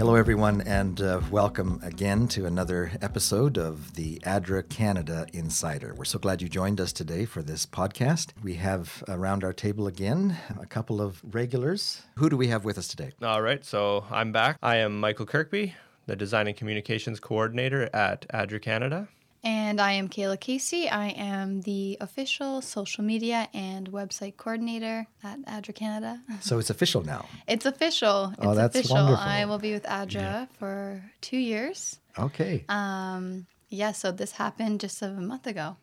Hello, everyone, and uh, welcome again to another episode of the ADRA Canada Insider. We're so glad you joined us today for this podcast. We have around our table again a couple of regulars. Who do we have with us today? All right, so I'm back. I am Michael Kirkby, the Design and Communications Coordinator at ADRA Canada. And I am Kayla Casey. I am the official social media and website coordinator at ADRA Canada. So it's official now. It's official. Oh, it's that's official. wonderful. I will be with ADRA for two years. Okay. Um, yeah, so this happened just a month ago.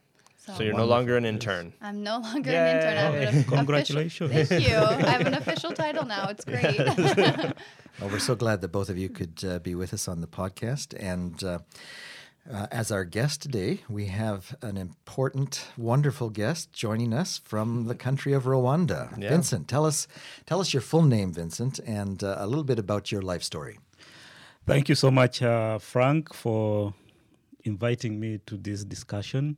So, So you're no longer an intern. I'm no longer an intern. I have an official- Congratulations. Thank you. I have an official title now. It's great. Well, we're so glad that both of you could uh, be with us on the podcast. And uh, uh, as our guest today, we have an important, wonderful guest joining us from the country of Rwanda. Yeah. Vincent, tell us, tell us your full name, Vincent, and uh, a little bit about your life story. Thank you so much, uh, Frank, for inviting me to this discussion.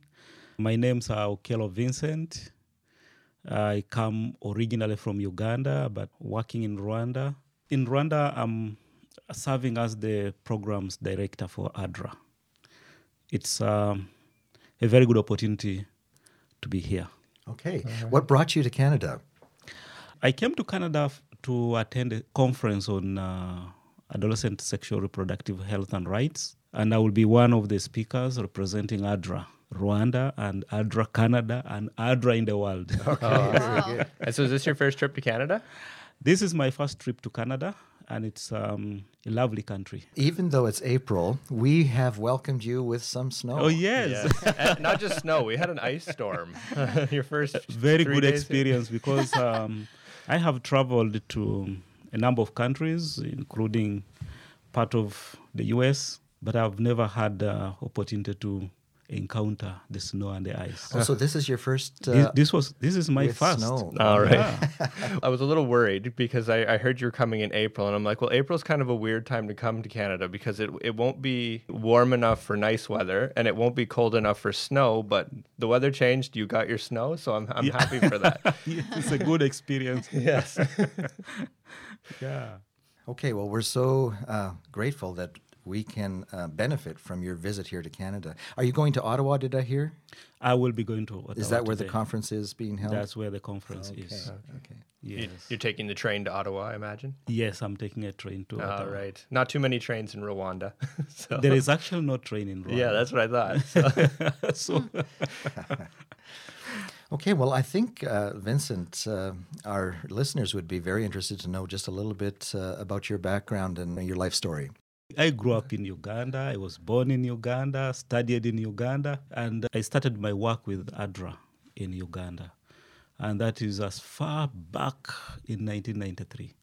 My name's uh, Okelo Vincent. I come originally from Uganda, but working in Rwanda. In Rwanda, I'm serving as the programs director for ADRA. It's um, a very good opportunity to be here. Okay. What brought you to Canada? I came to Canada f- to attend a conference on uh, adolescent sexual reproductive health and rights, and I will be one of the speakers representing ADRA Rwanda and ADRA Canada and ADRA in the world. wow. And so is this your first trip to Canada? this is my first trip to Canada, and it's um, a lovely country. Even though it's April, we have welcomed you with some snow. Oh yes, And not just snow, we had an ice storm. your first very three good days here. experience because um, I have traveled to a number of countries, including part of the US, but I've never had the opportunity to encounter the snow and the ice. Oh, so this is your first. this, Uh, this was this is my first. snow. All right. Yeah. I was a little worried because I, I heard you were coming in April, and I'm like, well, April's kind of a weird time to come to Canada because it, it won't be warm enough for nice weather and it won't be cold enough for snow. But the weather changed, you got your snow, so I'm, I'm happy for that. it's a good experience. yes. Yeah. Okay, well, we're so uh, grateful that we can uh, benefit from your visit here to Canada. Are you going to Ottawa, did I hear? I will be going to. Ottawa. Is that where the conference is being held? That's where the conference okay. is. okay. Yes. You, you're taking the train to Ottawa, I imagine. yes, I'm taking a train to All Ottawa. right. Not too many trains in Rwanda. so. There is actually no train in Rwanda. Yeah, that's what I thought. So- so Okay, well, I think, uh, Vincent, uh, our listeners would be very interested to know just a little bit uh, about your background and your life story. I grew up in Uganda. I was born in Uganda, studied in Uganda, and I started my work with ADRA in Uganda. And that is as far back in 1993.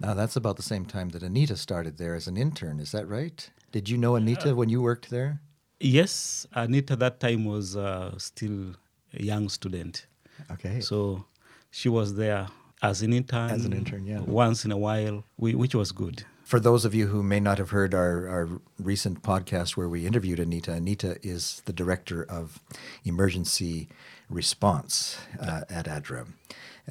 Now, that's about the same time that Anita started there as an intern, is that right? Did you know Anita when you worked there? Yes, Anita that time was uh, still a young student. Okay. So she was there as an intern. As an intern, yeah. Once in a while, whi- which was good. For those of you who may not have heard our, our recent podcast where we interviewed Anita, Anita is the director of emergency response uh, at ADRA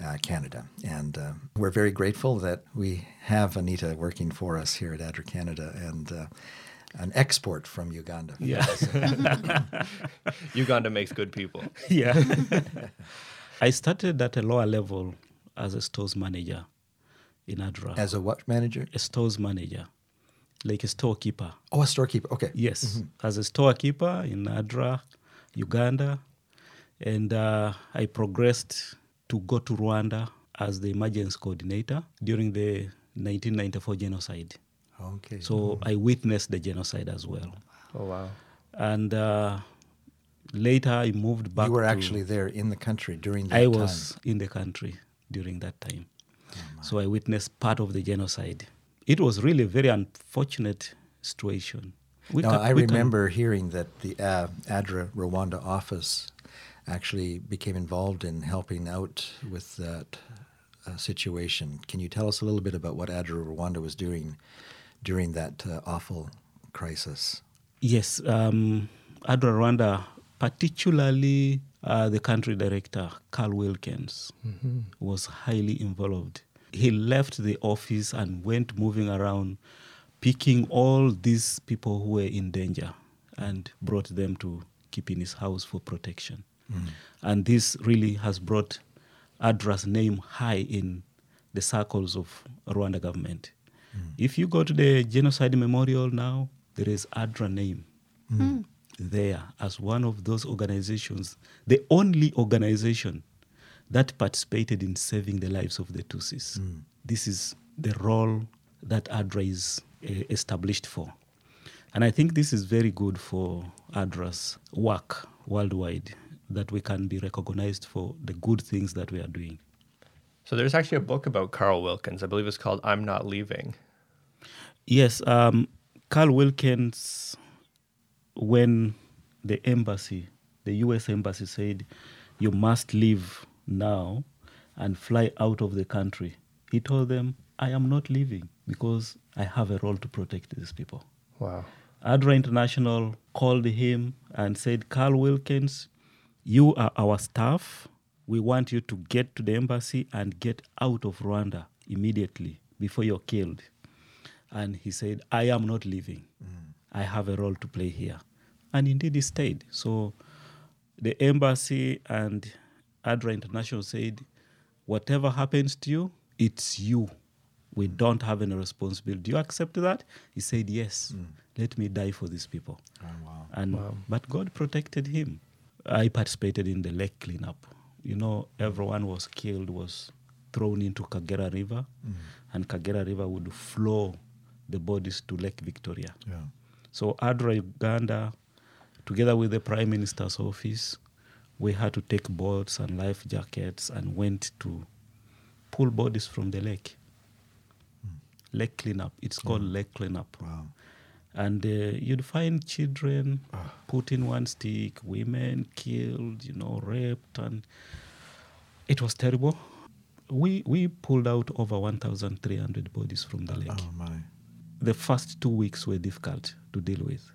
uh, Canada. And uh, we're very grateful that we have Anita working for us here at ADRA Canada and uh, an export from Uganda. Yeah. Uganda makes good people. yeah. I started at a lower level as a stores manager in Adra. As a what manager? a stores manager, like a storekeeper. Oh, a storekeeper. Okay. Yes, as a storekeeper in Adra, Uganda. And uh, I progressed to go to Rwanda as the emergency coordinator during the 1994 genocide. Okay. So I witnessed the genocide as well. Oh, wow. And uh, later I moved back. you were to- actually there in the country during that I time. Was in the country during that time. So I witnessed part of the genocide. It was really a very unfortunate situation. We Now, ca- I we can- remember hearing that the uh, ADRA Rwanda office actually became involved in helping out with that uh, situation. Can you tell us a little bit about what ADRA Rwanda was doing during that uh, awful crisis? Yes, um, Adra Rwanda, particularly uh, the country director, Carl Wilkens, was highly involved. He left the office and went moving around, picking all these people who were in danger and brought them to keep in his house for protection. Mm. And this really has brought ADRA's name high in the circles of Rwanda government. Mm. If you go to the genocide memorial now, there is ADRA name mm. there as one of those organizations, the only organization that participated in saving the lives of the Tutsis. This is the role that ADRA is uh, established for. And I think this is very good for ADRA's work worldwide, that we can be recognized for the good things that we are doing. So there's actually a book about Carl Wilkens. I believe it's called I'm Not Leaving. Yes, um, Carl Wilkens, when the embassy, the US embassy said, you must leave now and fly out of the country, he told them, I am not leaving because I have a role to protect these people. Wow. ADRA International called him and said, Carl Wilkens, you are our staff. We want you to get to the embassy and get out of Rwanda immediately before you're killed. And he said, I am not leaving. Mm. I have a role to play here. And indeed, he stayed. So the embassy and ADRA International said, whatever happens to you, it's you. We don't have any responsibility. Do you accept that? He said, yes. Mm. Let me die for these people. Oh, wow. And but God protected him. I participated in the lake cleanup. You know, everyone was killed, was thrown into Kagera River, mm. and Kagera River would flow the bodies to Lake Victoria. Yeah. So ADRA Uganda, together with the Prime Minister's office, we had to take boats and life jackets and went to pull bodies from the lake. Hmm. Lake cleanup. It's called hmm. lake cleanup. Wow. And uh, you'd find children ah. put in one stick, women killed, you know, raped, and it was terrible. We we pulled out over 1,300 bodies from the lake Oh my. the first two weeks were difficult to deal with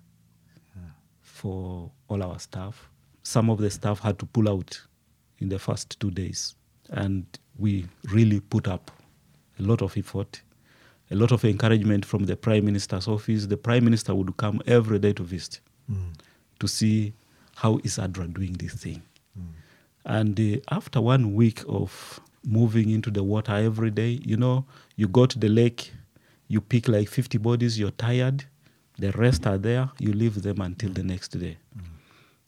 for all our staff. Some of the staff had to pull out in the first two days, and we really put up a lot of effort, a lot of encouragement from the Prime Minister's office. The Prime Minister would come every day to visit mm. to see how is ADRA doing this thing. Mm. And uh, after one week of moving into the water every day, you know, you go to the lake, you pick like 50 bodies, you're tired, the rest are there, you leave them until the next day. Mm.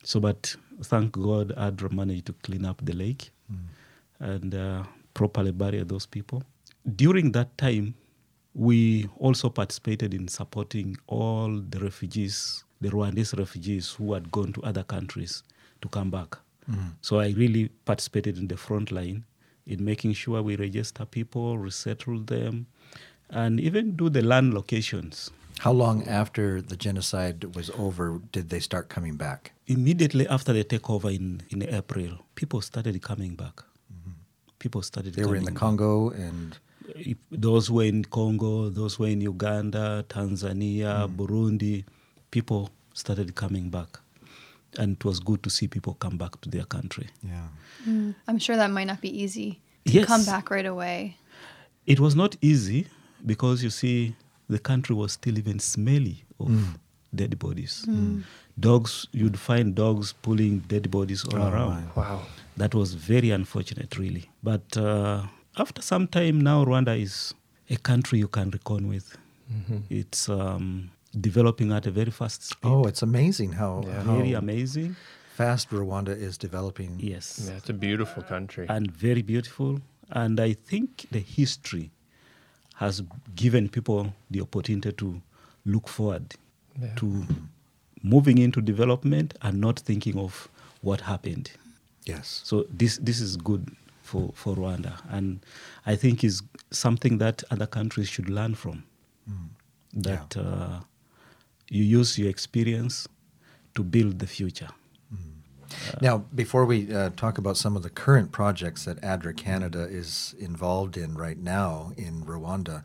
So, but thank God, ADRA managed to clean up the lake and uh, properly bury those people. During that time, we also participated in supporting all the refugees, the Rwandese refugees who had gone to other countries to come back. So I really participated in the front line in making sure we register people, resettle them, and even do the land locations. How long after the genocide was over did they start coming back? Immediately after the takeover in, in April, people started coming back. Mm-hmm. People started They were in the coming Congo and if- those were in Congo, those were in Uganda, Tanzania, mm-hmm. Burundi. People started coming back. And it was good to see people come back to their country. yeah. Mm, I'm sure that might not be easy to Yes. come back right away. It was not easy because you see, the country was still even smelly of dead bodies. Dogs, you'd find dogs pulling dead bodies all Oh, around. my. Wow. That was very unfortunate, really. But uh, after some time now, Rwanda is a country you can reckon with. It's um, developing at a very fast speed. Oh, it's amazing how, very how amazing. fast Rwanda is developing. Yes. Yeah, it's a beautiful country. And very beautiful. And I think the history has given people the opportunity to look forward Yeah. to moving into development and not thinking of what happened. Yes. So this this is good for, for Rwanda, and I think is something that other countries should learn from. That uh, you use your experience to build the future. Now, before we uh, talk about some of the current projects that ADRA Canada is involved in right now in Rwanda,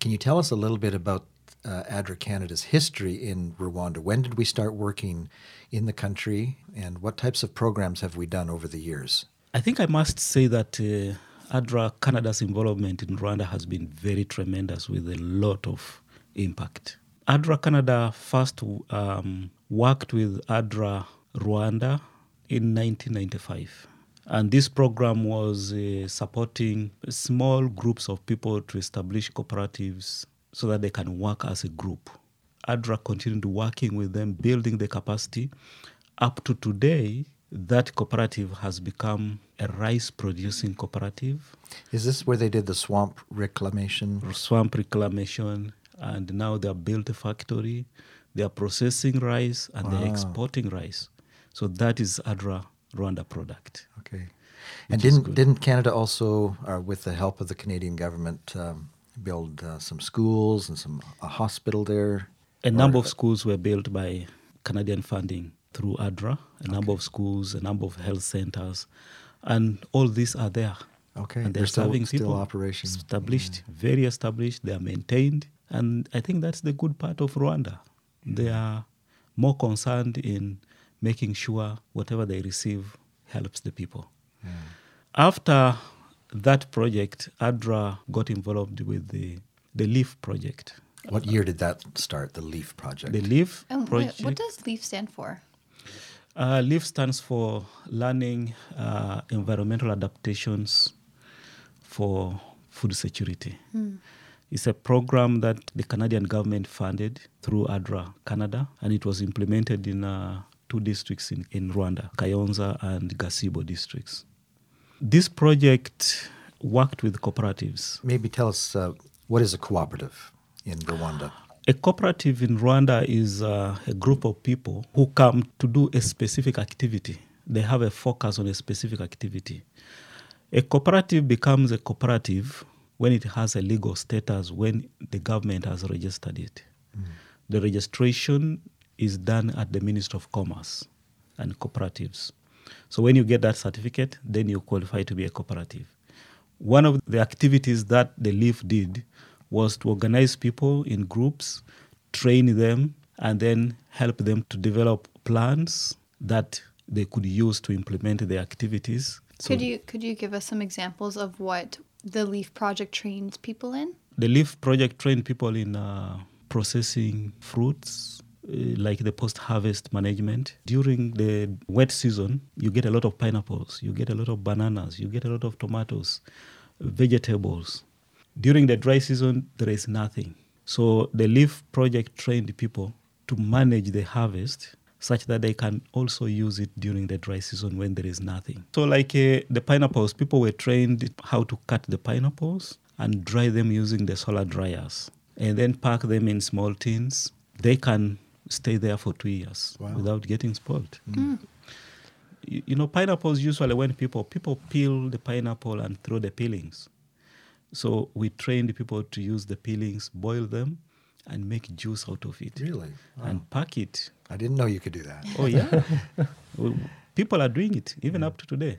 can you tell us a little bit about uh, ADRA Canada's history in Rwanda? When did we start working in the country, and what types of programs have we done over the years? I think I must say that uh, ADRA Canada's involvement in Rwanda has been very tremendous with a lot of impact. ADRA Canada first um, worked with ADRA Rwanda in 1995. And this program was uh, supporting small groups of people to establish cooperatives so that they can work as a group. ADRA continued working with them, building the capacity. Up to today, that cooperative has become a rice producing cooperative. Is this where they did the swamp reclamation? Swamp reclamation, and now they have built a factory. They are processing rice and they're exporting rice. So that is ADRA Rwanda product. Okay. And didn't didn't Canada also, uh, with the help of the Canadian government, um, build uh, some schools and some a hospital there? A number of schools were built by Canadian funding through ADRA. A number of schools, a number of health centers, and all these are there. Okay, and they're they're still- serving still people. operational. Established, very established. They are maintained, and I think that's the good part of Rwanda. They are more concerned in making sure whatever they receive helps the people. After that project, ADRA got involved with the the LEAF project. What year did that start? The Leaf Project. The LEAF And what, project. what does LEAF stand for? Uh, LEAF stands for Learning uh, Environmental Adaptations for Food Security. It's a program that the Canadian government funded through ADRA Canada, and it was implemented in uh, two districts in, in Rwanda, Kayonza and Gatsibo districts. This project worked with cooperatives. Maybe tell us uh, what is a cooperative in Rwanda? A cooperative in Rwanda is uh, a group of people who come to do a specific activity. They have a focus on a specific activity. A cooperative becomes a cooperative when it has a legal status, when the government has registered it. The registration is done at the Ministry of Commerce and Cooperatives. So when you get that certificate, then you qualify to be a cooperative. One of the activities that the LEAF did was to organize people in groups, train them, and then help them to develop plans that they could use to implement their activities. So could you could you give us some examples of what the LEAF project trains people in? the LEAF project trained people in uh, processing fruits, like the post-harvest management. During the wet season, you get a lot of pineapples, you get a lot of bananas, you get a lot of tomatoes, vegetables. During the dry season, there is nothing. So the LEAF project trained people to manage the harvest such that they can also use it during the dry season when there is nothing. So, like uh, the pineapples, people were trained how to cut the pineapples and dry them using the solar dryers, and then pack them in small tins. They can stay there for two years Wow. without getting spoiled. Mm. Mm. You, you know, pineapples usually when people people peel the pineapple and throw the peelings. So we trained people to use the peelings, boil them, and make juice out of it, Really? and pack it I didn't know you could do that. Oh yeah, Well, people are doing it even mm. up to today.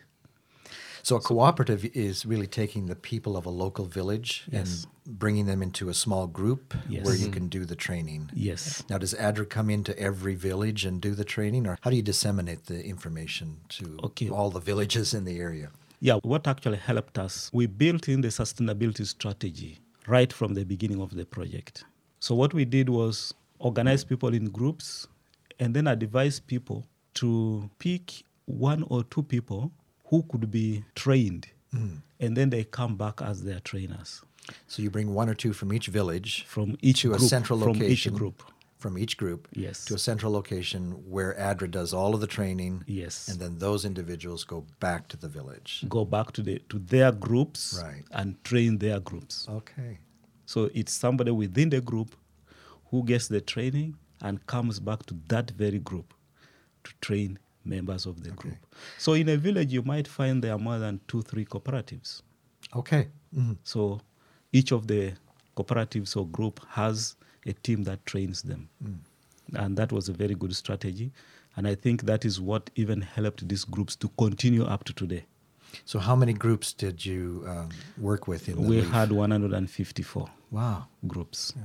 So a cooperative is really taking the people of a local village Yes. and bringing them into a small group Yes. where you mm-hmm. can do the training. Yes. Now, does ADRA come into every village and do the training, or how do you disseminate the information to Okay. all the villages in the area? Yeah, what actually helped us, we built in the sustainability strategy right from the beginning of the project. So, what we did was organize people in groups and then advise people to pick one or two people who could be trained. Hmm. And then they come back as their trainers So you bring one or two from each village from each to group. a central from location. each group. From each group Yes. to a central location where ADRA does all of the training. Yes. And then those individuals go back to the village. Go back to the to their groups Right. and train their groups. Okay. So it's somebody within the group who gets the training and comes back to that very group to train members of the group. So in a village, you might find there are more than two, three cooperatives. Okay. Mhm. So each of the cooperatives or group has a team that trains them. And that was a very good strategy. And I think that is what even helped these groups to continue up to today. So how many groups did you um, work with in the We Leaf? had 154 Wow. groups. Yeah.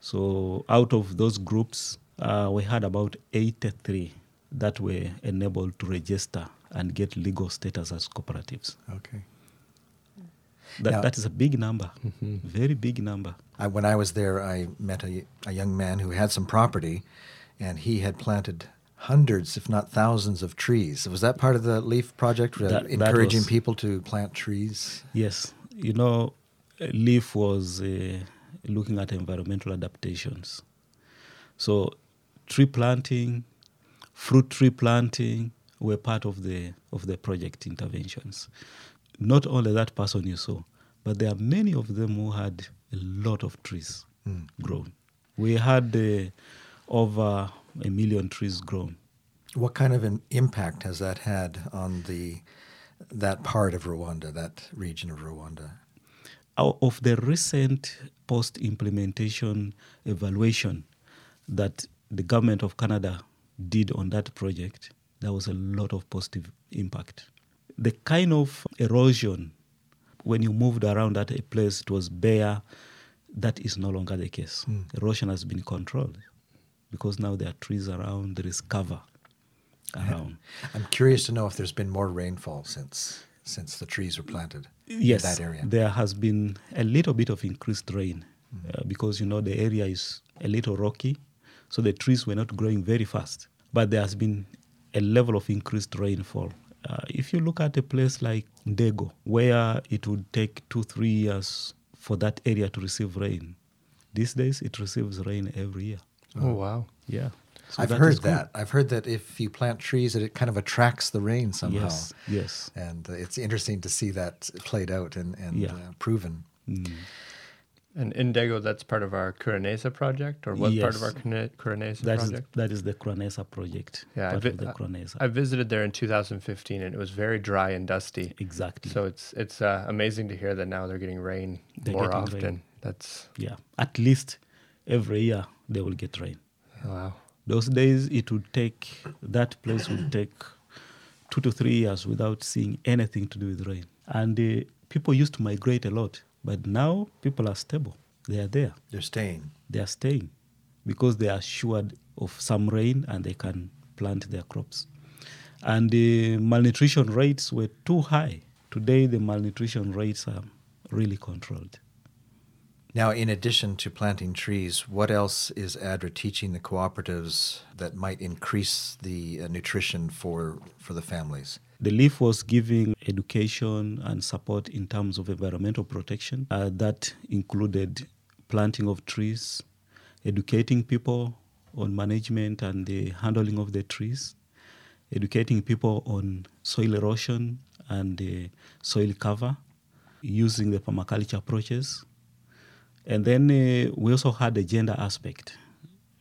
So out of those groups, uh, we had about 83 that were enabled to register and get legal status as cooperatives. Okay. That, Now- that is a big number, very big number. I, when I was there, I met a, a young man who had some property, and he had planted hundreds, if not thousands, of trees. Was that part of the LEAF project, uh, That- that encouraging was- people to plant trees? Yes, you know, LEAF was uh, looking at environmental adaptations. So, tree planting, fruit tree planting were part of the of the project interventions. Not only that person you saw, but there are many of them who had a lot of trees grown. We had uh, over a million trees grown. What kind of an impact has that had on the that part of Rwanda, that region of Rwanda? Out of the recent post implementation evaluation that the government of Canada did on that project, there was a lot of positive impact. The kind of erosion when you moved around that a place it was bare, that is no longer the case. Erosion has been controlled because now there are trees around, there is cover around. I'm curious to know if there's been more rainfall since since the trees were planted yes, in that area. there has been a little bit of increased rain Mm-hmm. uh, because you know the area is a little rocky, so the trees were not growing very fast. But there has been a level of increased rainfall. Uh, if you look at a place like Ndego, where it would take two, three years for that area to receive rain, these days it receives rain every year. Oh wow. Yeah. So I've that is heard good. that. I've heard that if you plant trees, that it kind of attracts the rain somehow. Yes. Yes. And uh, it's interesting to see that played out and, and Yeah. uh, proven. Mm. And Indego, that's part of our Kuranesa project, or was part of our Yes. Kuranesa That is project? that is the Cronesa project. Yeah, I, vi- of the I- Cronesa. I visited there in 2015, and it was very dry and dusty. exactly. So it's it's uh, amazing to hear that now they're getting rain They're more getting often. rain. That's Yeah, at least every year they will get rain. wow. Those days it would take that place would take two to three years without seeing anything to do with rain, and uh, people used to migrate a lot. But now people are stable; they are there, They're staying. they are staying because they are assured of some rain and they can plant their crops. And the malnutrition rates were too high. Today the malnutrition rates are really controlled. Now, in addition to planting trees, what else is ADRA teaching the cooperatives that might increase the uh, nutrition for, for the families? The LEAF was giving education and support in terms of environmental protection. Uh, that included planting of trees, educating people on management and the handling of the trees, educating people on soil erosion and uh, soil cover, using the permaculture approaches. And then uh, we also had the gender aspect.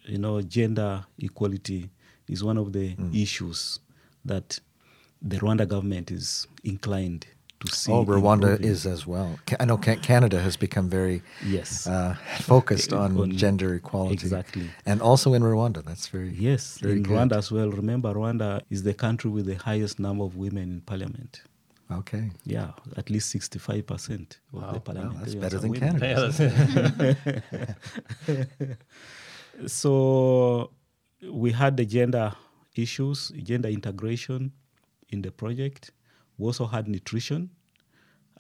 You know, gender equality is one of the issues that the Rwanda government is inclined to see. oh, Rwanda improving. is as well. I know Canada has become very Yes. uh, focused on, On- gender equality. exactly. And also in Rwanda. That's very Yes, very in good. Rwanda as well. Remember, Rwanda is the country with the highest number of women in parliament. Okay. Yeah, at least 65% of Wow. the Wow, parliamentarians better than women. Canada. So we had the gender issues, gender integration in the project. We also had nutrition,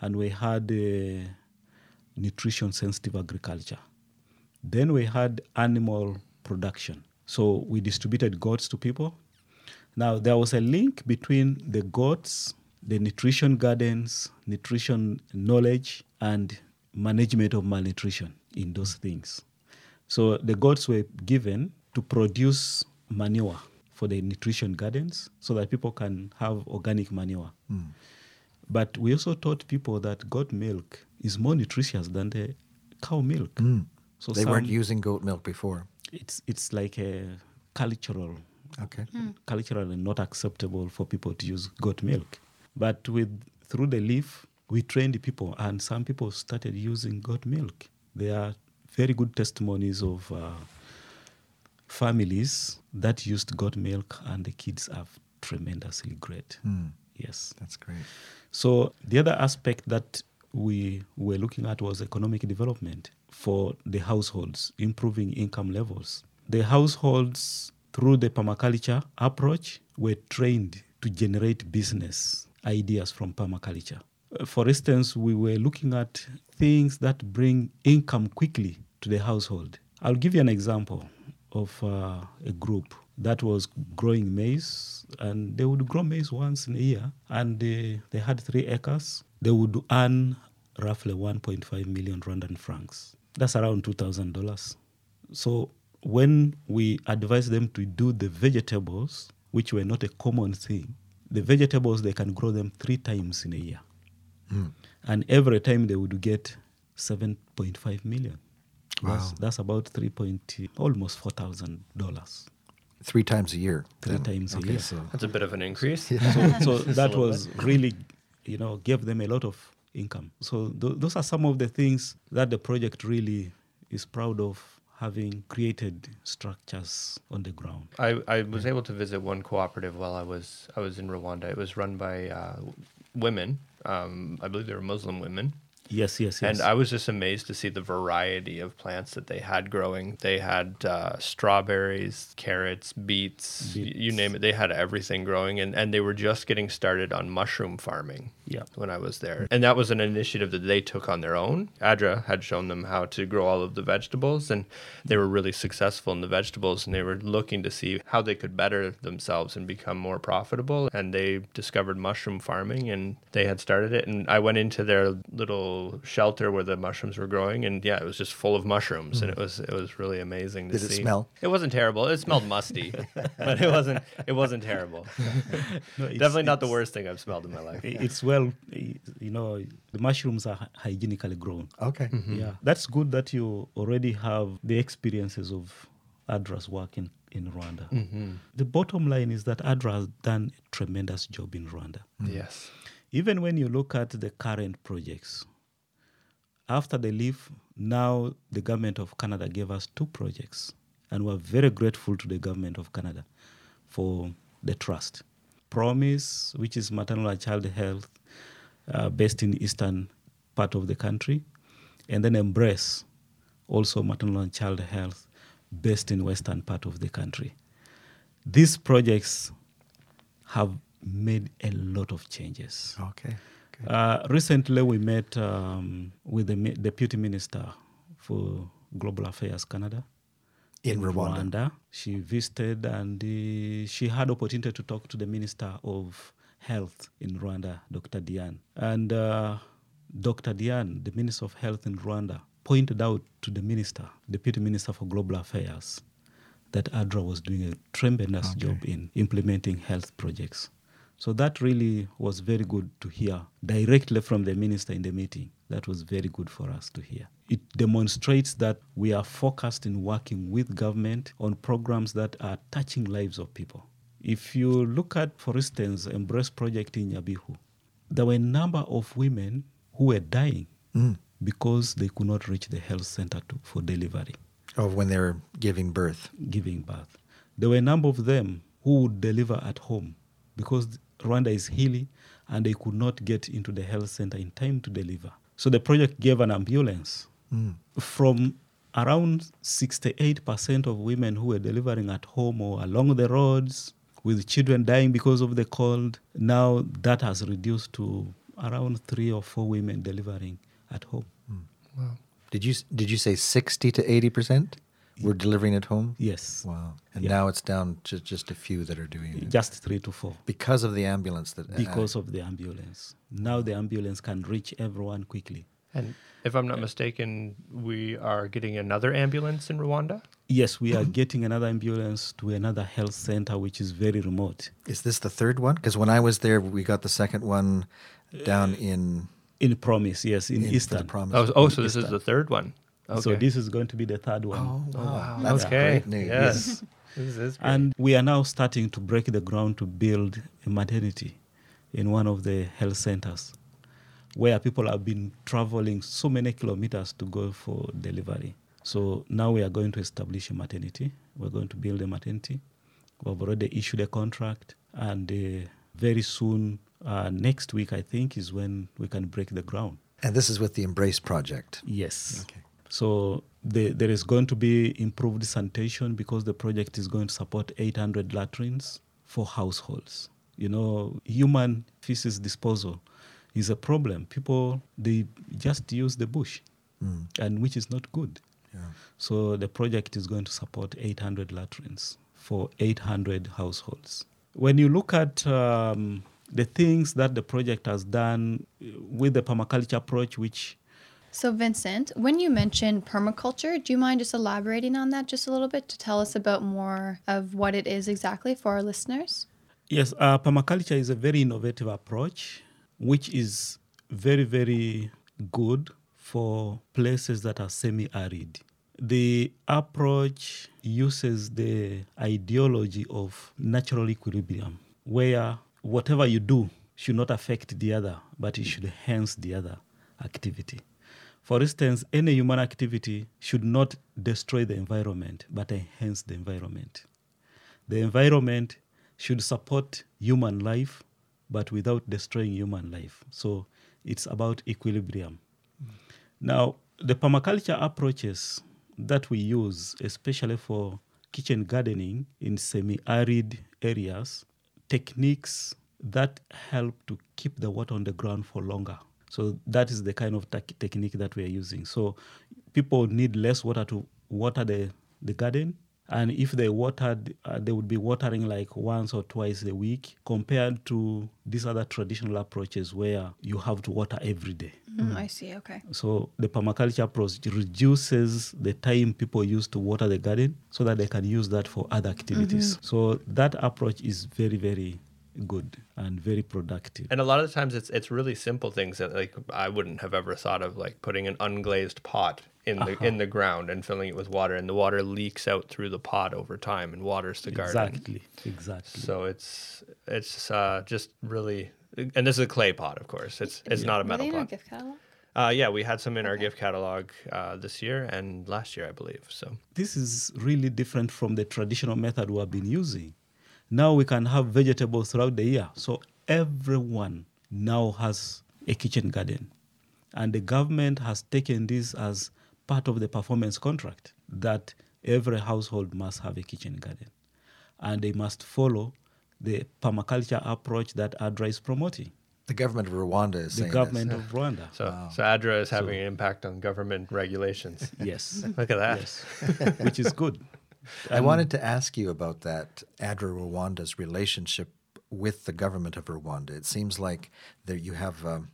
and we had uh, nutrition sensitive agriculture. Then we had animal production. So we distributed goats to people. Now there was a link between the goats, the nutrition gardens, nutrition knowledge, and management of malnutrition in those things. So the goats were given to produce manure for the nutrition gardens so that people can have organic manure. Hmm. But we also taught people that goat milk is more nutritious than the cow milk. Hmm. So They weren't using goat milk before. it's it's like a cultural Okay. Hmm. culturally not acceptable for people to use goat milk. But with through the leaf, we trained people, and some people started using goat milk. There are very good testimonies of uh, families that used goat milk, and the kids are tremendously great. Yes. That's great. So the other aspect that we were looking at was economic development for the households, improving income levels. The households, through the permaculture approach, were trained to generate business ideas from permaculture. Uh, For instance, we were looking at things that bring income quickly to the household. I'll give you an example of uh, a group that was growing maize, and they would grow maize once in a year, and they, they had three acres. They would earn roughly 1.5 million Rwandan francs. That's around $2,000. So when we advised them to do the vegetables, which were not a common thing, the vegetables they can grow them three times in a year, and every time they would get 7.5 million. That's, Wow. that's about three point almost four thousand dollars. Three times a year. Three then. times a okay, year. So That's a bit of an increase. So, so that little was really, you know, gave them a lot of income. So th- those are some of the things that the project really is proud of having created structures on the ground. I, I was able to visit one cooperative while I was I was in Rwanda. It was run by uh, women. Um, I believe they were Muslim women. Yes, yes, yes. And I was just amazed to see the variety of plants that they had growing. They had uh, strawberries, carrots, beets, y- you name it. They had everything growing, and, and they were just getting started on mushroom farming. Yeah. when I was there, and that was an initiative that they took on their own. Adra had shown them how to grow all of the vegetables, and they were really successful in the vegetables. And they were looking to see how they could better themselves and become more profitable. And they discovered mushroom farming, and they had started it. And I went into their little shelter where the mushrooms were growing, and yeah, it was just full of mushrooms, and hmm. it was it was really amazing to Did it see. smell? It wasn't terrible. It smelled musty, but it wasn't it wasn't terrible. No, it's- Definitely not the worst thing I've smelled in my life. It's well, you know, the mushrooms are hygienically grown. okay. Mm-hmm. Yeah, that's good that you already have the experiences of ADRA's work in, in Rwanda. Mm-hmm. The bottom line is that ADRA has done a tremendous job in Rwanda. Yes. Even when you look at the current projects, after they leave, now the government of Canada gave us two projects, and we're very grateful to the government of Canada for the trust. Promise, which is maternal and child health, uh, based in eastern part of the country, and then Embrace, also maternal and child health, based in western part of the country. These projects have made a lot of changes. Okay. Good. Uh, recently, we met um, with the Deputy Minister for Global Affairs Canada In Rwanda. She visited and uh, she had opportunity to talk to the Minister of Health in Rwanda, Dr. Diane. And uh, Dr. Diane, the Minister of Health in Rwanda, pointed out to the Minister, Deputy Minister for Global Affairs, that ADRA was doing a tremendous Okay. job in implementing health projects. So that really was very good to hear directly from the minister in the meeting. That was very good for us to hear. It demonstrates that we are focused in working with government on programs that are touching lives of people. If you look at, for instance, Embrace Project in Nyabihu, there were a number of women who were dying Mm. because they could not reach the health center to, for delivery Oh, when they were giving birth. giving birth. There were a number of them who would deliver at home because Rwanda is hilly and they could not get into the health center in time to deliver. So the project gave an ambulance. Mm. From around 68% of women who were delivering at home or along the roads with children dying because of the cold, now that has reduced to around three or four women delivering at home. Wow. Did you did you say sixty to eighty percent were delivering at home? Yes, Wow. And Yeah. now it's down to just a few that are doing it just three to four. because of the ambulance that uh, because of the ambulance. Now the ambulance can reach everyone quickly. And if I'm not mistaken, we are getting another ambulance in Rwanda. Yes, we are getting another ambulance to another health center which is very remote. is this the third one? Because when I was there, we got the second one down in, In Promise, yes, in, in Eastern. promise. Oh, oh so this is the third one. Okay. So this is going to be the third one. Oh, wow. wow. That's okay. great news. Yes. this is great. And we are now starting to break the ground to build a maternity in one of the health centers where people have been traveling so many kilometers to go for delivery. So now we are going to establish a maternity. We're going to build a maternity. We've already issued a contract, and uh, very soon, uh, next week, I think, is when we can break the ground. And this is with the Embrace Project. Yes. Okay. So the, there is going to be improved sanitation because the project is going to support 800 latrines for households. You know, human feces disposal is a problem. People they just use the bush, and which is not good. So the project is going to support 800 latrines for 800 households. When you look at um, the things that the project has done uh, with the permaculture approach, which So, Vincent, when you mentioned permaculture, do you mind just elaborating on that just a little bit to tell us about more of what it is exactly for our listeners? Yes, uh, permaculture is a very innovative approach, which is very, very good for places that are semi arid. The approach uses the ideology of natural equilibrium, where whatever you do should not affect the other, but it should enhance the other activity. For instance, any human activity should not destroy the environment, but enhance the environment. The environment should support human life, but without destroying human life. So it's about equilibrium. Now, the permaculture approaches that we use, especially for kitchen gardening in semi arid areas, techniques that help to keep the water on the ground for longer. So that is the kind of tech technique that we are using. So people need less water to water the, the garden. And if they watered, uh, they would be watering like once or twice a week compared to these other traditional approaches where you have to water every day. Mm, I see. Okay. So the permaculture approach reduces the time people use to water the garden so that they can use that for other activities. So that approach is very, very good and very productive. And a lot of the times it's it's really simple things that like I wouldn't have ever thought of like putting an unglazed pot in the in the ground and filling it with water and the water leaks out through the pot over time and waters the garden. Exactly, exactly. So it's it's uh, just really and this is a clay pot of course. It's it's not a metal they in our pot. Uh, yeah, we had some in our gift catalog uh, this year and last year I believe. So this is really different from the traditional method we have been using. Now we can have vegetables throughout the year. So everyone now has a kitchen garden. And the government has taken this as part of the performance contract that every household must have a kitchen garden. And they must follow the permaculture approach that ADRA is promoting. The government of Rwanda is The saying government this. of Rwanda. so so ADRA is having an impact on government regulations. Yes. Look at that. yes. Which is good. I wanted to ask you about that ADRA Rwanda's relationship with the government of Rwanda. It seems like there you have um,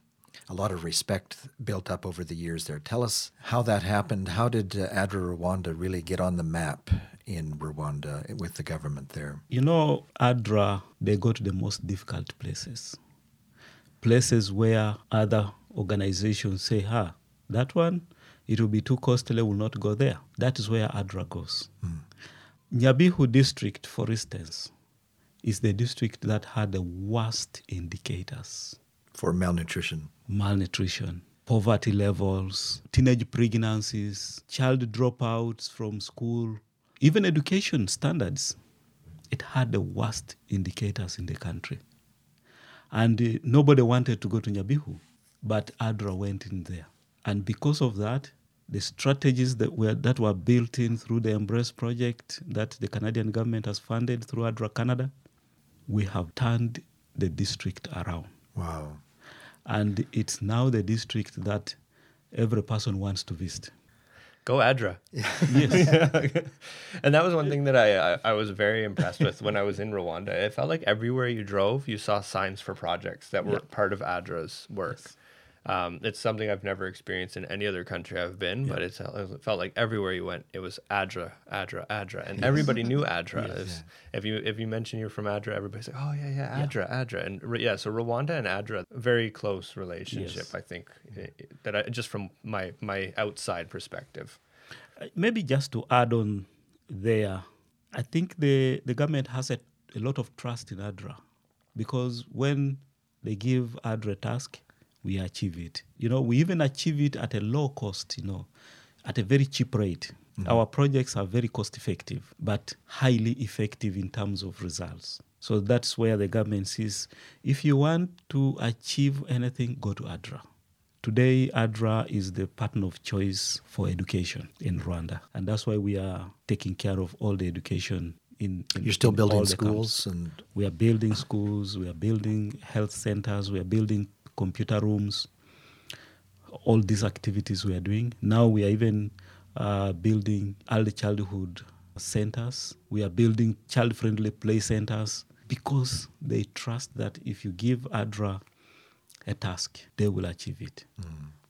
a lot of respect built up over the years there. Tell us how that happened. How did uh, ADRA Rwanda really get on the map in Rwanda with the government there? You know, ADRA, they go to the most difficult places. Places where other organizations say, ah, that one, it will be too costly, we will not go there. That is where ADRA goes. Nyabihu district, for instance, is the district that had the worst indicators For malnutrition. malnutrition, poverty levels, teenage pregnancies, child dropouts from school, even education standards. It had the worst indicators in the country. And uh, nobody wanted to go to Nyabihu, but ADRA went in there. And because of that, the strategies that were, that were built in through the Embrace project that the Canadian government has funded through ADRA Canada, we have turned the district around Wow. and it's now the district that every person wants to visit. Go ADRA. Yes, and that was one thing that I, I I was very impressed with when I was in Rwanda. It felt like everywhere you drove, you saw signs for projects that were part of ADRA's work. Um, it's something I've never experienced in any other country I've been, but it's, it felt like everywhere you went, it was ADRA, ADRA, ADRA, and everybody knew ADRA. If- If you if you mention you're from ADRA, everybody's like, oh yeah, yeah, ADRA, ADRA, and yeah. So Rwanda and ADRA, very close relationship, Yes. I think. i- That I, just from my my outside perspective. Uh, maybe just to add on there, I think the, the government has a, a lot of trust in ADRA because when they give ADRA a task, we achieve it. You know, we even achieve it at a low cost, you know, at a very cheap rate. Mm-hmm. Our projects are very cost effective, but highly effective in terms of results. So that's where the government sees if you want to achieve anything, go to ADRA. Today, ADRA is the partner of choice for education in Rwanda, and that's why we are taking care of all the education in. in You're still in building all camps. schools and We are building schools, we are building health centers, we are building computer rooms, all these activities we are doing. Now we are even uh, building early childhood centers. We are building child friendly play centers because they trust that if you give ADRA a task, they will achieve it.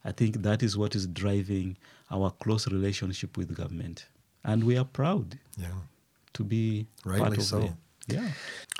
I think that is what is driving our close relationship with government. And we are proud Yeah. to be Rightly part of so. it. Yeah.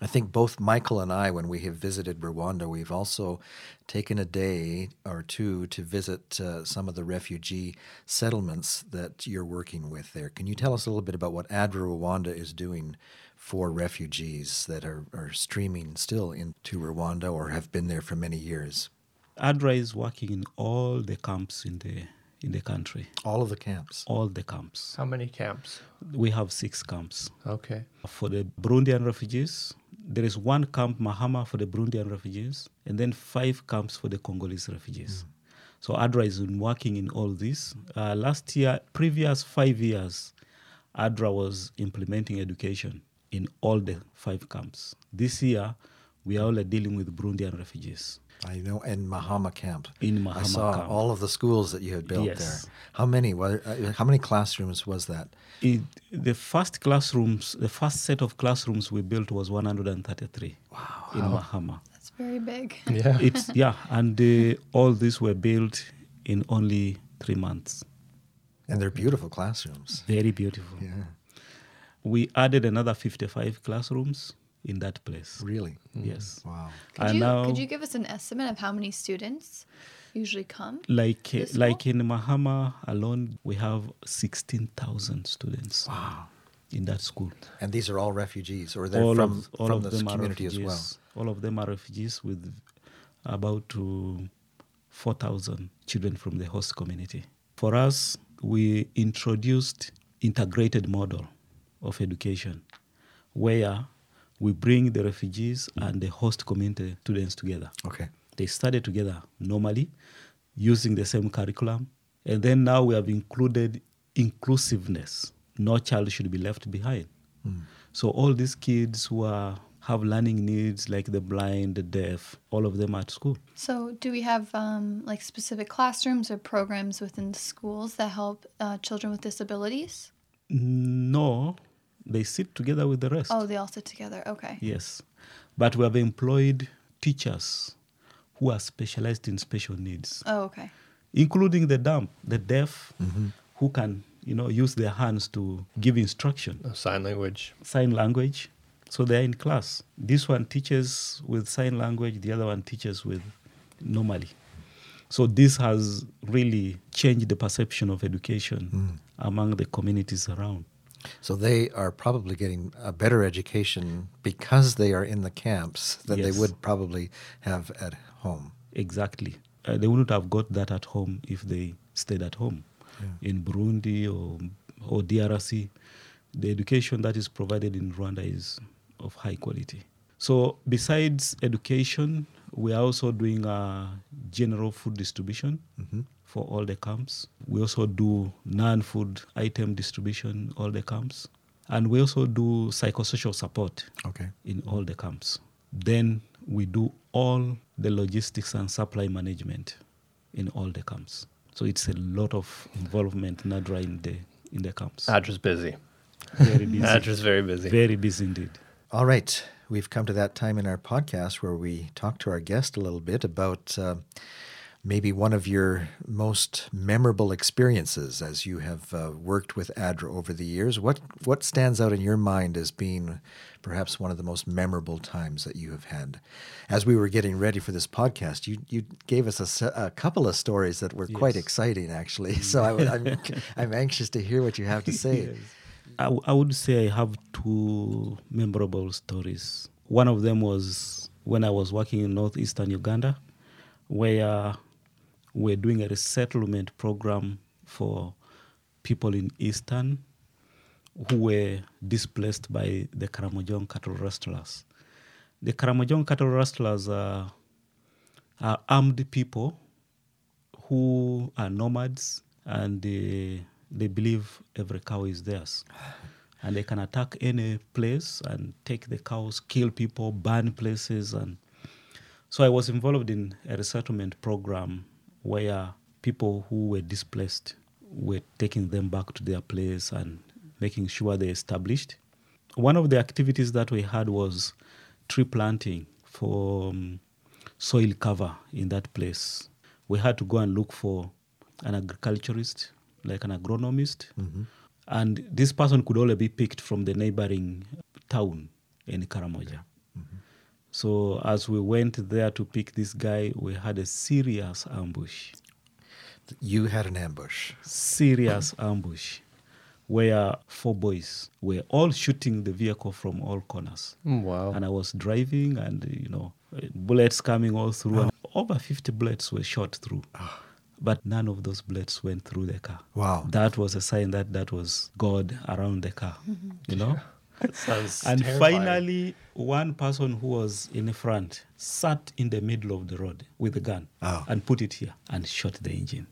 I think both Michael and I, when we have visited Rwanda, we've also taken a day or two to visit uh, some of the refugee settlements that you're working with there. Can you tell us a little bit about what ADRA Rwanda is doing for refugees that are, are streaming still into Rwanda or have been there for many years? ADRA is working in all the camps in the in the country. All of the camps. All the camps. How many camps? We have six camps. Okay. For the Burundian refugees, there is one camp, Mahama, for the Burundian refugees, and then five camps for the Congolese refugees. So ADRA is in working in all this. Uh, last year, previous five years, ADRA was implementing education in all the five camps. This year, we are only dealing with Burundian refugees. I know, in Mahama camp. In Mahama I saw camp. all of the schools that you had built Yes. there. How many? What, uh, how many classrooms was that? It, the first classrooms, the first set of classrooms we built was 133 Wow. in Mahama. That's very big. Yeah. It's yeah, and uh, all these were built in only three months. And they're beautiful classrooms. Very beautiful. Yeah, We added another 55 classrooms in that place. really. Yes. Wow. Could and you, now, could you give us an estimate of how many students usually come? like uh, like in Mahama alone, we have 16,000 students. Wow. In that school. And these are all refugees, or they're all from, of, all from of this them community as well. All of them are refugees with about to 4,000 children from the host community. For us, we introduced integrated model of education where we bring the refugees and the host community students together. Okay. They study together normally using the same curriculum. And then now we have included inclusiveness. No child should be left behind. So all these kids who are, have learning needs like the blind, the deaf, all of them are at school. So, do we have um, like specific classrooms or programs within the schools that help uh, children with disabilities? No, they sit together with the rest. Oh, they all sit together. Okay. Yes. But we have employed teachers who are specialized in special needs. Oh, okay. including the dumb, the deaf, mm-hmm. who can you know use their hands to give instruction, Oh, sign language. sign language. So they're in class. This one teaches with sign language, the other one teaches with normally. So this has really changed the perception of education mm. among the communities around. So they are probably getting a better education because they are in the camps than Yes. they would probably have at home. Exactly. Uh, they wouldn't have got that at home if they stayed at home. In Burundi or, or DRC, the education that is provided in Rwanda is of high quality. So, besides education, we are also doing uh, general food distribution for all the camps. We also do non food item distribution, all the camps. And we also do psychosocial support Okay. in all the camps. Then we do all the logistics and supply management in all the camps. So it's a lot of involvement, NADRA, in the in the camps. Adra's busy. Very busy. Adra's very busy. Very busy indeed. All right. We've come to that time in our podcast where we talk to our guest a little bit about uh, maybe one of your most memorable experiences as you have uh, worked with ADRA over the years. What what stands out in your mind as being perhaps one of the most memorable times that you have had? As we were getting ready for this podcast, you you gave us a, a couple of stories that were quite exciting, actually. So I, am I'm anxious to hear what you have to say. I, would say I have two memorable stories. One of them was when I was working in northeastern Uganda, where we're doing a resettlement program for people in eastern who were displaced by the Karamojong cattle rustlers. The Karamojong cattle rustlers are, are armed people who are nomads and they, they believe every cow is theirs. And they can attack any place and take the cows, kill people, burn places. And So I was involved in a resettlement program where people who were displaced were taking them back to their place and making sure they established. One of the activities that we had was tree planting for um, soil cover in that place. We had to go and look for an agriculturist, like an agronomist, mm-hmm. and this person could only be picked from the neighboring town in Karamoja. Mm-hmm. So as we went there to pick this guy, we had a serious ambush. You had an ambush. Serious ambush where four boys were all shooting the vehicle from all corners. Mm, Wow. And I was driving and, you know, bullets coming all through. Oh. And over 50 bullets were shot through. Ah. But none of those bullets went through the car. Wow. That was a sign that that was God around the car, mm-hmm. you know? Sounds And terrifying. finally, one person who was in the front sat in the middle of the road with a gun Oh. and put it here and shot the engine.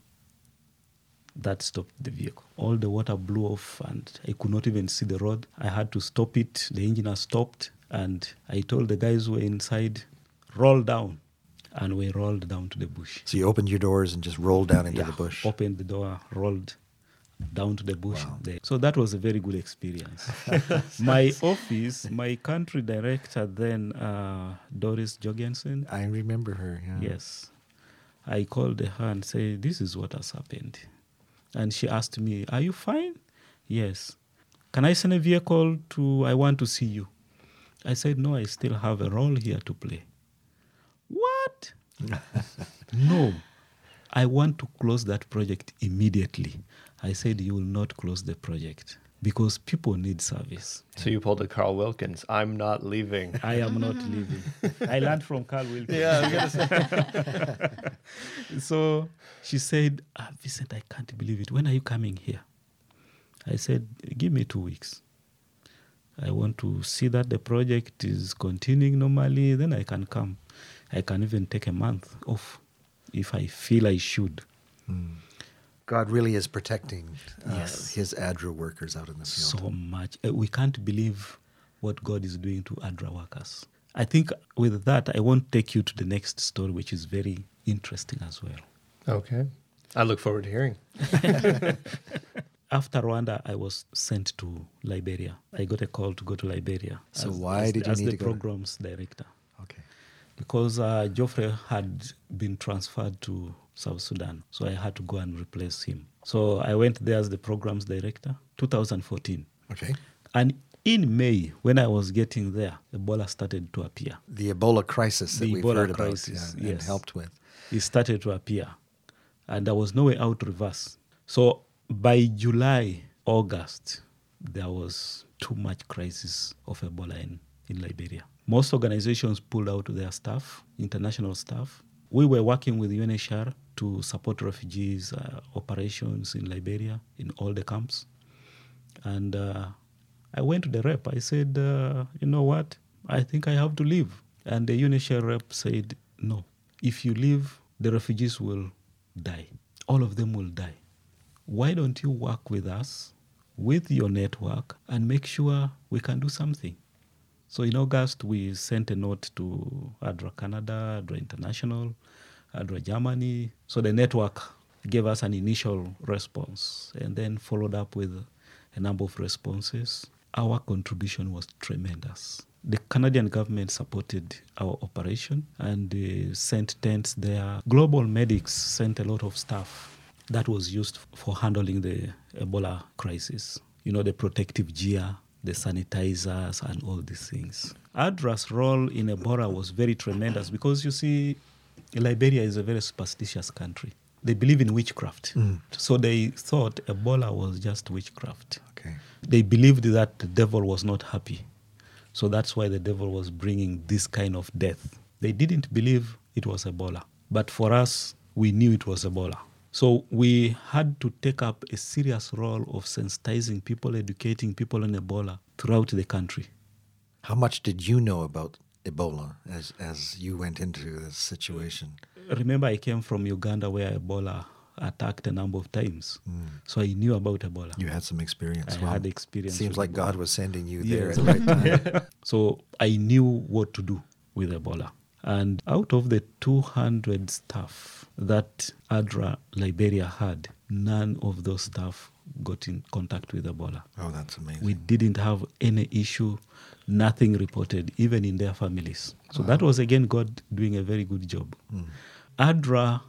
That stopped the vehicle. All the water blew off, and I could not even see the road. I had to stop it. The engine has stopped, and I told the guys who were inside, roll down. And we rolled down to the bush. So you opened your doors and just rolled down into Yeah, the bush. Opened the door, rolled down to the bush. Wow. There. So that was a very good experience. my office, my country director then, uh, Doris Jorgensen. I remember her. Yeah. Yes, I called her and said, "This is what has happened," and she asked me, "Are you fine?" Yes. Can I send a vehicle to? I want to see you. I said, "No, I still have a role here to play." What? no, I want to close that project immediately. I said, You will not close the project because people need service. So you pulled a Carl Wilkens. I'm not leaving. I am not leaving. I learned from Carl Wilkens. yeah, I'm. So she said, ah, Vincent, I can't believe it. When are you coming here? I said, Give me two weeks. I want to see that the project is continuing normally, then I can come. I can even take a month off if I feel I should. God really is protecting uh, Yes. his ADRA workers out in the field. So much. Uh, we can't believe what God is doing to ADRA workers. I think with that, I won't take you to the next story, which is very interesting as well. Okay. I look forward to hearing. After Rwanda, I was sent to Liberia. I got a call to go to Liberia. So as- why as did the, you as need the to go to- programs director? Because uh, Geoffrey had been transferred to South Sudan, so I had to go and replace him. So I went there as the programs director, 2014. Okay. And in May, when I was getting there, Ebola started to appear. The Ebola crisis that The we've Ebola heard crisis, about yeah, and yes. helped with. it started to appear. And there was no way out reverse. So by July, August, there was too much crisis of Ebola in, in Liberia. Most organizations pulled out their staff, international staff. We were working with UNHCR to support refugees uh, operations in Liberia, in all the camps. And uh, I went to the rep. I said, uh, you know what? I think I have to leave. And the UNHCR rep said, no. If you leave, the refugees will die. All of them will die. Why don't you work with us, with your network, and make sure we can do something? So in August, we sent a note to ADRA Canada, ADRA International, ADRA Germany. So the network gave us an initial response and then followed up with a number of responses. Our contribution was tremendous. The Canadian government supported our operation and uh, sent tents there. Global Medics sent a lot of stuff that was used for handling the Ebola crisis. You know, the protective gear, the sanitizers, and all these things. ADRA's role in Ebola was very tremendous because you see, Liberia is a very superstitious country. They believe in witchcraft. Mm. So they thought Ebola was just witchcraft. Okay. They believed that the devil was not happy. So that's why the devil was bringing this kind of death. They didn't believe it was Ebola. But for us, we knew it was Ebola. So we had to take up a serious role of sensitizing people, educating people on Ebola throughout the country. How much did you know about Ebola as, as you went into this situation? Remember, I came from Uganda where Ebola attacked a number of times. Mm. So I knew about Ebola. You had some experience. I had experience Seems like Ebola. God was sending you there Yes. at the right time. So I knew what to do with Ebola. And out of the 200 staff that ADRA Liberia had, none of those staff got in contact with Ebola. Oh, that's amazing. We didn't have any issue, nothing reported, even in their families. So that was again God doing a very good job. Hmm. ADRA,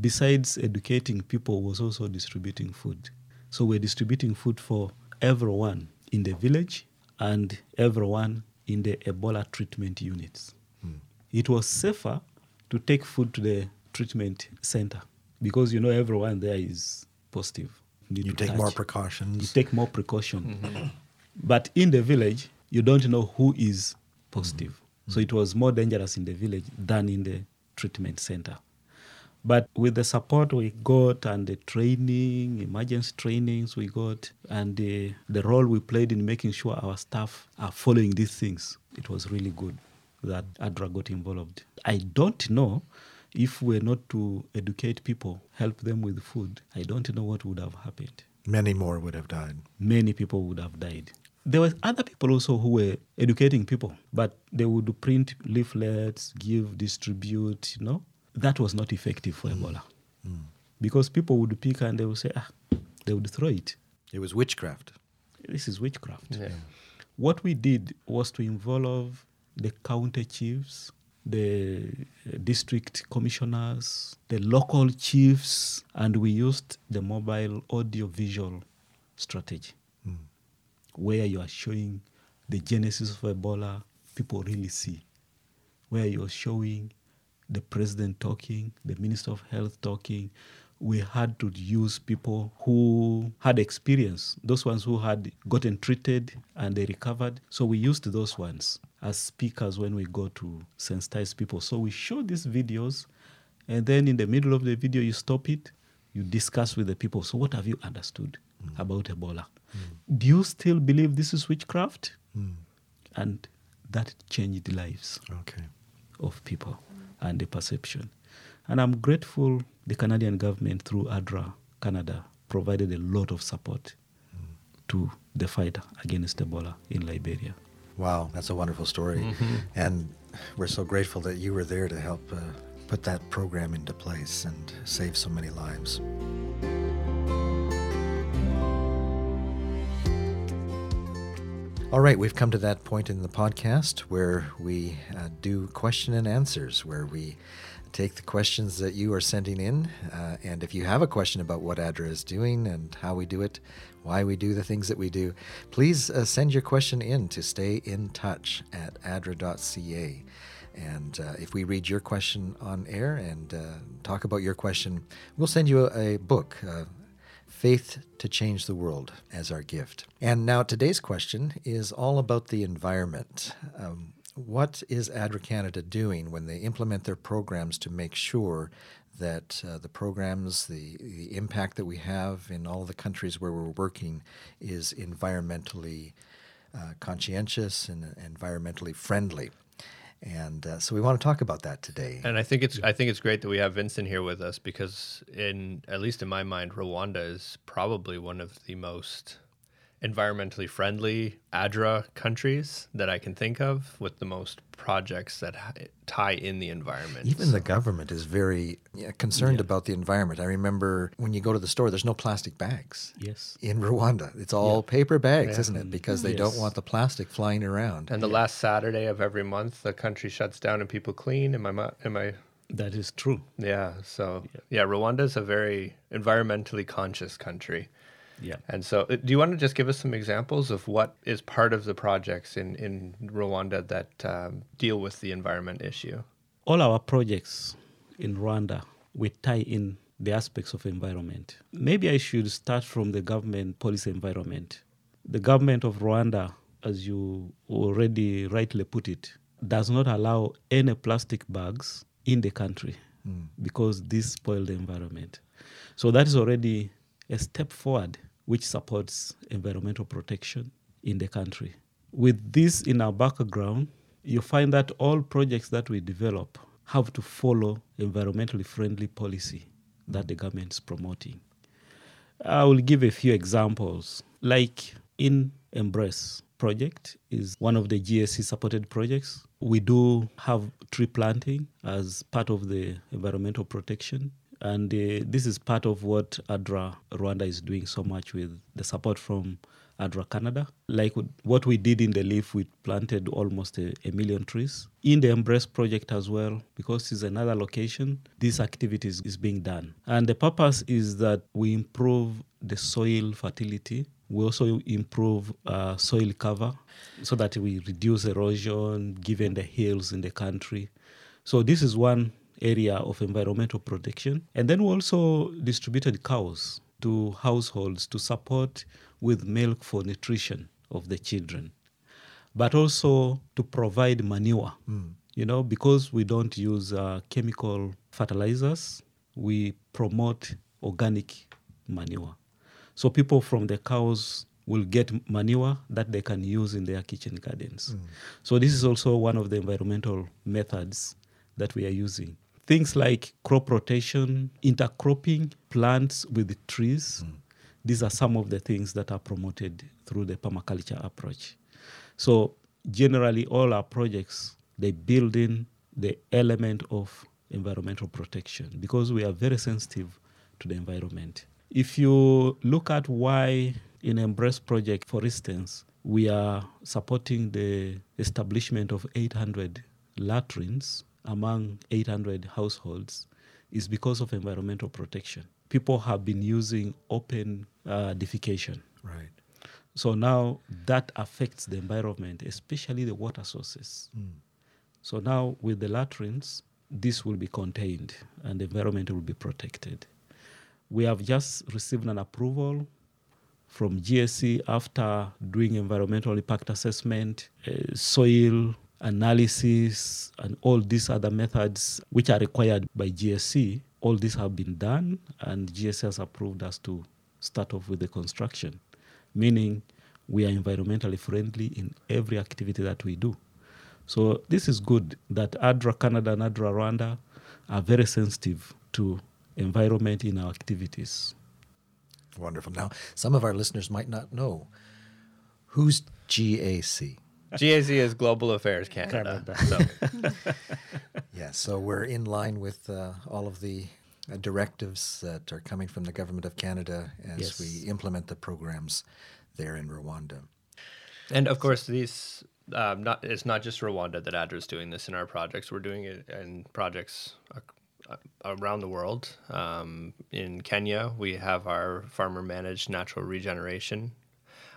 besides educating people, was also distributing food. So we're distributing food for everyone in the village and everyone in the Ebola treatment units. It was safer to take food to the treatment center because you know everyone there is positive. Need you take touch more precautions. you take more precaution. Mm-hmm. But in the village, you don't know who is positive. Mm-hmm. So it was more dangerous in the village than in the treatment center. But with the support we got and the training, emergency trainings we got, and the, the role we played in making sure our staff are following these things, it was really good that ADRA got involved. I don't know if we're not to educate people, help them with food, I don't know what would have happened Many more would have died. many people would have died. There were other people also who were educating people, but they would print leaflets, give, distribute, you know. That was not effective for Ebola. Because people would pick and they would say, ah, they would throw it. It was witchcraft. This is witchcraft. Yeah. What we did was to involve the county chiefs, the uh, district commissioners, the local chiefs, and we used the mobile audio visual strategy where you are showing the genesis of Ebola, people really see. Where you're showing the president talking, the minister of health talking. We had to use people who had experience, those ones who had gotten treated and they recovered. So we used those ones as speakers when we go to sensitize people. So we show these videos, and then in the middle of the video, you stop it, you discuss with the people. So, what have you understood mm. about Ebola? Mm. Do you still believe this is witchcraft? Mm. And that changed the lives Okay. of people and the perception. And I'm grateful the Canadian government through ADRA Canada provided a lot of support to the fight against Ebola in Liberia. Wow, that's a wonderful story. And we're so grateful that you were there to help uh, put that program into place and save so many lives. All right, we've come to that point in the podcast where we uh, do question and answers, where we take the questions that you are sending in. Uh, and if you have a question about what ADRA is doing and how we do it, why we do the things that we do, please uh, send your question in to stay in touch at adra.ca. And uh, if we read your question on air and uh, talk about your question, we'll send you a, a book. Uh, Faith to Change the World as our gift. And now today's question is all about the environment. Um, what is ADRA Canada doing when they implement their programs to make sure that uh, the programs, the, the impact that we have in all the countries where we're working is environmentally uh, conscientious and environmentally friendly? And uh, so we want to talk about that today. And I think it's I think it's great that we have Vincent here with us because in at least in my mind, Rwanda is probably one of the most environmentally friendly ADRA countries that I can think of, with the most projects that tie in the environment. Even the government is very yeah, concerned about the environment. I remember when you go to the store, there's no plastic bags. Yes. In Rwanda, it's all paper bags, Yeah. isn't it? Because they don't want the plastic flying around. and the last Saturday of every month, the country shuts down and people clean. Am I am I That is true. Yeah. So yeah, Rwanda is a very environmentally conscious country. Yeah. And so, uh, do you want to just give us some examples of what is part of the projects in, in Rwanda that um, deal with the environment issue? all our projects in Rwanda, we tie in the aspects of environment. Maybe I should start from the government policy environment. The government of Rwanda, as you already rightly put it, does not allow any plastic bags in the country because this spoils the environment. So that is already a step forward which supports environmental protection in the country. With this in our background, you find that all projects that we develop have to follow environmentally friendly policy that the government is promoting. I will give a few examples. Like in Embrace project is one of the GAC supported projects. We do have tree planting as part of the environmental protection. And uh, this is part of what ADRA Rwanda is doing so much with the support from ADRA Canada. Like what we did in the leaf, we planted almost a, a, million trees. In the Embrace project as well, because it's another location, this activity is, is being done. And the purpose is that we improve the soil fertility. We also improve uh, soil cover so that we reduce erosion given the hills in the country. So this is one area of environmental protection. And then we also distributed cows to households to support with milk for nutrition of the children, but also to provide manure. Mm. You know, because we don't use uh, chemical fertilizers, we promote organic manure. So people from the cows will get manure that they can use in their kitchen gardens. Mm. So this is also one of the environmental methods that we are using. Things like crop rotation, intercropping plants with trees. Mm. These are some of the things that are promoted through the permaculture approach. So generally all our projects they build in the element of environmental protection because we are very sensitive to the environment. If you look at why in Embrace project, for instance, we are supporting the establishment of 800 latrines among 800 households is because of environmental protection. People have been using open uh, defecation. Right. So now that affects the environment, especially the water sources. Mm. So now with the latrines, this will be contained and the environment will be protected. We have just received an approval from GAC after doing environmental impact assessment, uh, soil analysis, and all these other methods which are required by GAC. All these have been done, and GAC has approved us to start off with the construction, meaning we are environmentally friendly in every activity that we do. So this is good that ADRA Canada and ADRA Rwanda are very sensitive to environment in our activities. Wonderful. Now, some of our listeners might not know who's GAC. GAC is Global Affairs Canada. Canada. So. yeah, so we're in line with uh, all of the uh, directives that are coming from the government of Canada as yes. we implement the programs there in Rwanda. And of course, these um, not it's not just Rwanda that ADRA is doing this in our projects. We're doing it in projects around the world. Um, in Kenya, we have our farmer managed natural regeneration.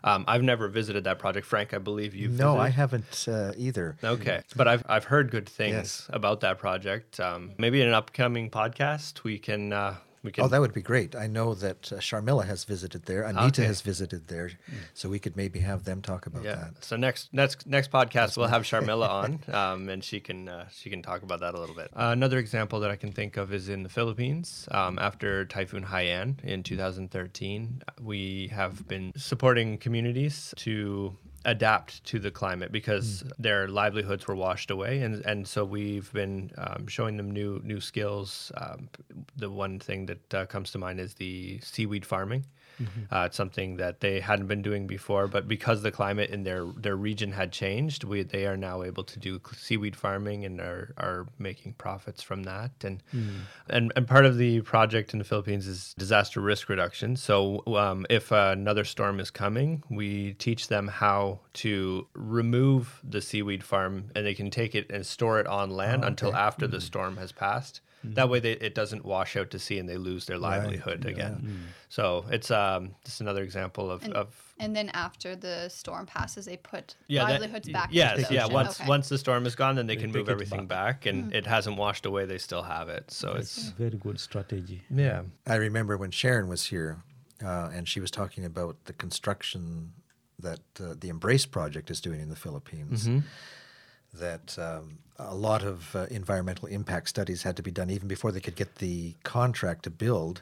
Um, I've never visited that project, Frank. I believe you've. No, visited. I haven't uh, either. Okay, but I've I've heard good things yes. about that project. Um, maybe in an upcoming podcast we can uh, we can... Oh, that would be great. I know that uh, Sharmila has visited there. Anita okay. has visited there, so we could maybe have them talk about yeah. that. So next next next podcast That's we'll have Sharmila on, um, and she can uh, she can talk about that a little bit. Uh, another example that I can think of is in the Philippines. Um, after Typhoon Haiyan in 2013, we have been supporting communities to adapt to the climate because mm. their livelihoods were washed away, and and so we've been um, showing them new new skills. Um, the one thing that uh, comes to mind is the seaweed farming. Mm-hmm. Uh, it's something that they hadn't been doing before, but because the climate in their their region had changed, we they are now able to do seaweed farming and are are making profits from that. And mm. and and part of the project in the Philippines is disaster risk reduction. So um, if another storm is coming, we teach them how to remove the seaweed farm, and they can take it and store it on land oh, okay. until after mm-hmm. the storm has passed. Mm-hmm. That way, they, it doesn't wash out to sea and they lose their livelihood right. again. Yeah. Mm. So it's um, just another example of, and, of. And then after the storm passes, they put yeah, livelihoods that, back. Yes, yeah. Once okay. once the storm is gone, then they, they can move everything back, back and mm-hmm. it hasn't washed away. They still have it. So That's it's very good strategy. Yeah, I remember when Sharon was here, uh, and she was talking about the construction that uh, the Embrace project is doing in the Philippines. Mm-hmm that um, a lot of uh, environmental impact studies had to be done even before they could get the contract to build,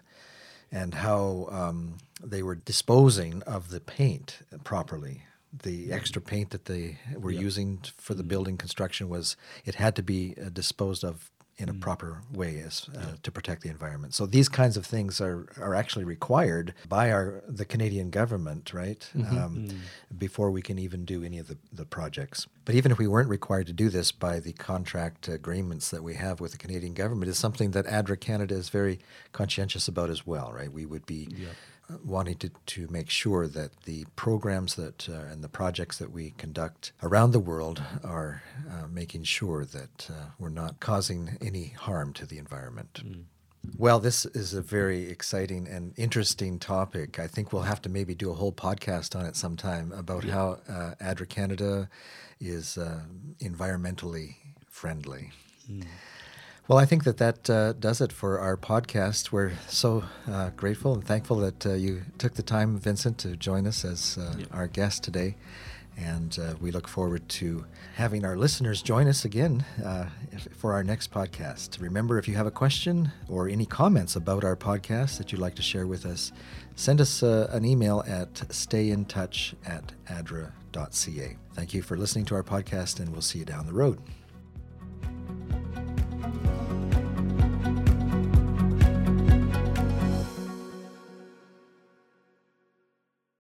and how um, they were disposing of the paint properly. The extra paint that they were using for the building construction was it had to be uh, disposed of in a proper way as, uh, to protect the environment. So these kinds of things are, are actually required by our the Canadian government, right? Um, Before we can even do any of the, the projects. But even if we weren't required to do this by the contract agreements that we have with the Canadian government, is something that ADRA Canada is very conscientious about as well, right? We would be wanting to, to make sure that the programs that uh, and the projects that we conduct around the world are uh, making sure that uh, we're not causing any harm to the environment. Well, this is a very exciting and interesting topic. I think we'll have to maybe do a whole podcast on it sometime about how uh, ADRA Canada is uh, environmentally friendly. Well, I think that that uh, does it for our podcast. We're so uh, grateful and thankful that uh, you took the time, Vincent, to join us as uh, our guest today. And uh, we look forward to having our listeners join us again uh, if- for our next podcast. Remember, if you have a question or any comments about our podcast that you'd like to share with us, send us uh, an email at stayintouch at adra.ca. Thank you for listening to our podcast, and we'll see you down the road.